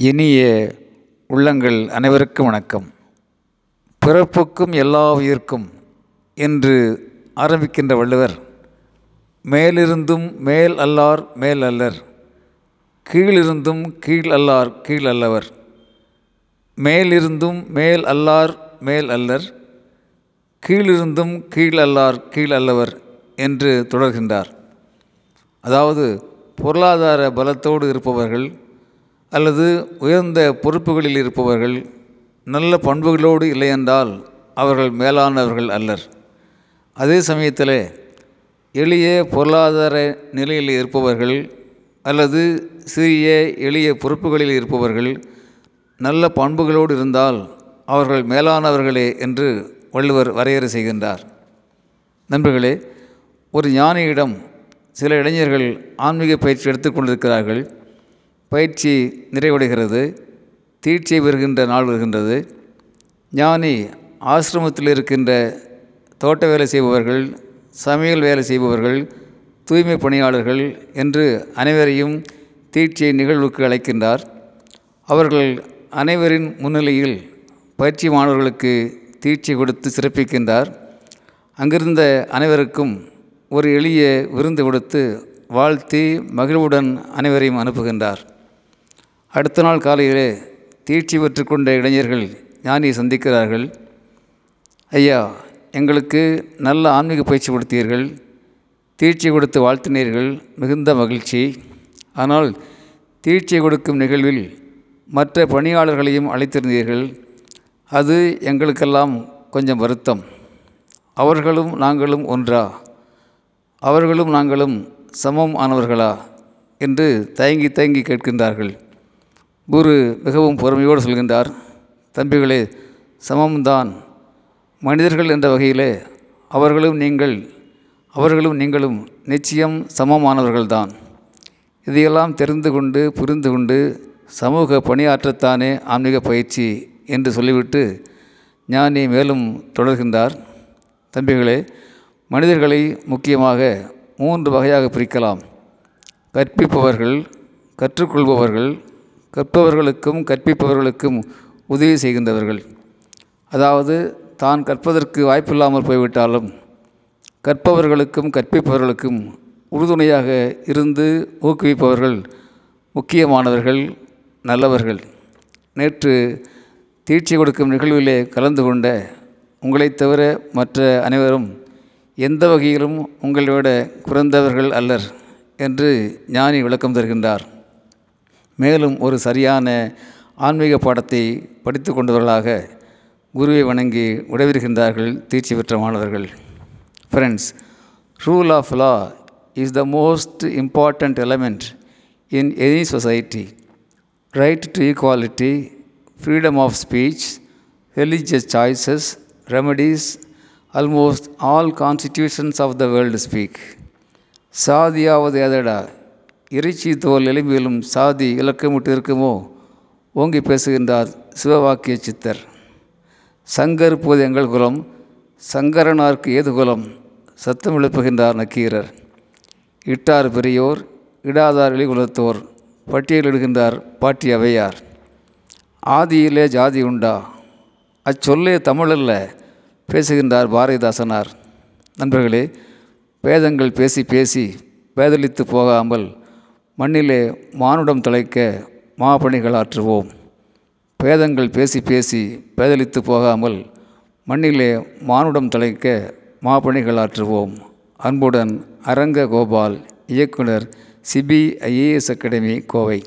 இனிய உள்ளங்கள் அனைவருக்கும் வணக்கம். பிறப்புக்கும் எல்லா உயிர்க்கும் என்று ஆரம்பிக்கின்ற வள்ளுவர் மேலிருந்தும் மேல் அல்லார் மேல் அல்லர் கீழிருந்தும் கீழ் அல்லார் கீழ் அல்லவர் மேலிருந்தும் மேல் அல்லார் மேல் அல்லர் கீழிருந்தும் கீழ் அல்லார் கீழ் அல்லவர் என்று தொடர்கின்றார். அதாவது பொருளாதார பலத்தோடு இருப்பவர்கள் அல்லது உயர்ந்த பொறுப்புகளில் இருப்பவர்கள் நல்ல பண்புகளோடு இல்லையென்றால் அவர்கள் மேலானவர்கள் அல்லர். அதே சமயத்தில் எளிய பொருளாதார நிலையில் இருப்பவர்கள் அல்லது சிறிய எளிய பொறுப்புகளில் இருப்பவர்கள் நல்ல பண்புகளோடு இருந்தால் அவர்கள் மேலானவர்களே என்று வள்ளுவர் வரையறை செய்கின்றார். நண்பர்களே ஒரு ஞானியிடம் சில இளைஞர்கள் ஆன்மீக பயிற்சி எடுத்துக்கொண்டிருக்கிறார்கள் பயிற்சி நிறைவடைகிறது. தீட்சை பெறுகின்ற நாள் வருகின்றது. ஞானி ஆசிரமத்தில் இருக்கின்ற தோட்ட வேலை செய்பவர்கள் சமையல் வேலை செய்பவர்கள் தூய்மை பணியாளர்கள் என்று அனைவரையும் தீட்சை நிகழ்வுக்கு அழைக்கின்றார். அவர்கள் அனைவரின் முன்னிலையில் பயிற்சி மாணவர்களுக்கு தீட்சை கொடுத்து சிறப்பிக்கின்றார். அங்கிருந்த அனைவருக்கும் ஒரு எளிய விருந்து கொடுத்து வாழ்த்தி மகிழ்வுடன் அனைவரையும் அனுப்புகின்றார். அடுத்த நாள் காலையிலே தீட்சி பெற்றுக்கொண்ட இளைஞர்கள் ஞானியை சந்திக்கிறார்கள். ஐயா எங்களுக்கு நல்ல ஆன்மீக பயிற்சி கொடுத்தீர்கள். தீட்சை கொடுத்து வாழ்த்தினீர்கள். மிகுந்த மகிழ்ச்சி. ஆனால் தீட்சை கொடுக்கும் நிகழ்வில் மற்ற பணியாளர்களையும் அழைத்திருந்தீர்கள். அது எங்களுக்கெல்லாம் கொஞ்சம் வருத்தம். அவர்களும் நாங்களும் ஒன்றா. அவர்களும் நாங்களும் சமம் ஆனவர்களா? என்று தயங்கி தயங்கி கேட்கின்றார்கள். குரு மிகவும் பொறுமையோடு சொல்கின்றார் தம்பிகளே சமம்தான். மனிதர்கள் என்ற வகையிலே அவர்களும் நீங்கள் அவர்களும் நீங்களும் நிச்சயம் சமமானவர்கள்தான். இதையெல்லாம் தெரிந்து கொண்டு புரிந்து கொண்டு சமூக பணியாற்றத்தானே ஆன்மீக பயிற்சி என்று சொல்லிவிட்டு ஞானி மேலும் தொடர்கின்றார் தம்பிகளே மனிதர்களை முக்கியமாக மூன்று வகையாக பிரிக்கலாம். கற்பிப்பவர்கள் கற்றுக்கொள்பவர்கள் கற்பவர்களுக்கும் கற்பிப்பவர்களுக்கும் உதவி செய்கின்றவர்கள். அதாவது தான் கற்பதற்கு வாய்ப்பில்லாமல் போய்விட்டாலும் கற்பவர்களுக்கும் கற்பிப்பவர்களுக்கும் உறுதுணையாக இருந்து ஊக்குவிப்பவர்கள் முக்கியமானவர்கள் நல்லவர்கள். நேற்று தீட்சை கொடுக்கும் நிகழ்விலே கலந்து கொண்ட உங்களைத் தவிர மற்ற அனைவரும் எந்த வகையிலும் உங்களை விட குறைந்தவர்கள் அல்லர் என்று ஞானி விளக்கம் தருகின்றார். மேலும் ஒரு சரியான ஆன்மீக பாடத்தை படித்து கொண்டவர்களாக குருவை வணங்கி விடைபெறுகின்றார்கள் தீர்ச்சி பெற்ற மாணவர்கள். Friends rule of law is the most important element in any society right to equality freedom of speech religious choices remedies almost all constitutions of the world speak சாதியாவது எதடா? இறைச்சி தோல் எலும்பிலும் சாதி இலக்கமிட்டு இருக்குமோ? ஓங்கி பேசுகின்றார் சிவவாக்கிய சித்தர். சங்கர் போது எங்கள் குலம் சங்கரனார்க்கு ஏது குலம்? சத்தம் எழுப்புகின்றார் நக்கீரர். இட்டார் பெரியோர் இடாதார் வெளிகுலத்தோர் பட்டியலிடுகின்றார் பாட்டி அவையார். ஆதியிலே ஜாதி உண்டா? அச்சொல்லே தமிழல்ல பேசுகின்றார் பாரதிதாசனார். நண்பர்களே வேதங்கள் பேசி பேசி பேதலித்து போகாமல் மண்ணிலே மானுடம் தலைக்க மாபணிகள் ஆற்றுவோம். பேதங்கள் பேசி பேசி பேதலித்து போகாமல் மண்ணிலே மானுடம் தலைக்க மாபணிகள் ஆற்றுவோம். அன்புடன் அரங்க கோபால் இயக்குனர் சிபிஐஏஎஸ் அகாடமி கோவை.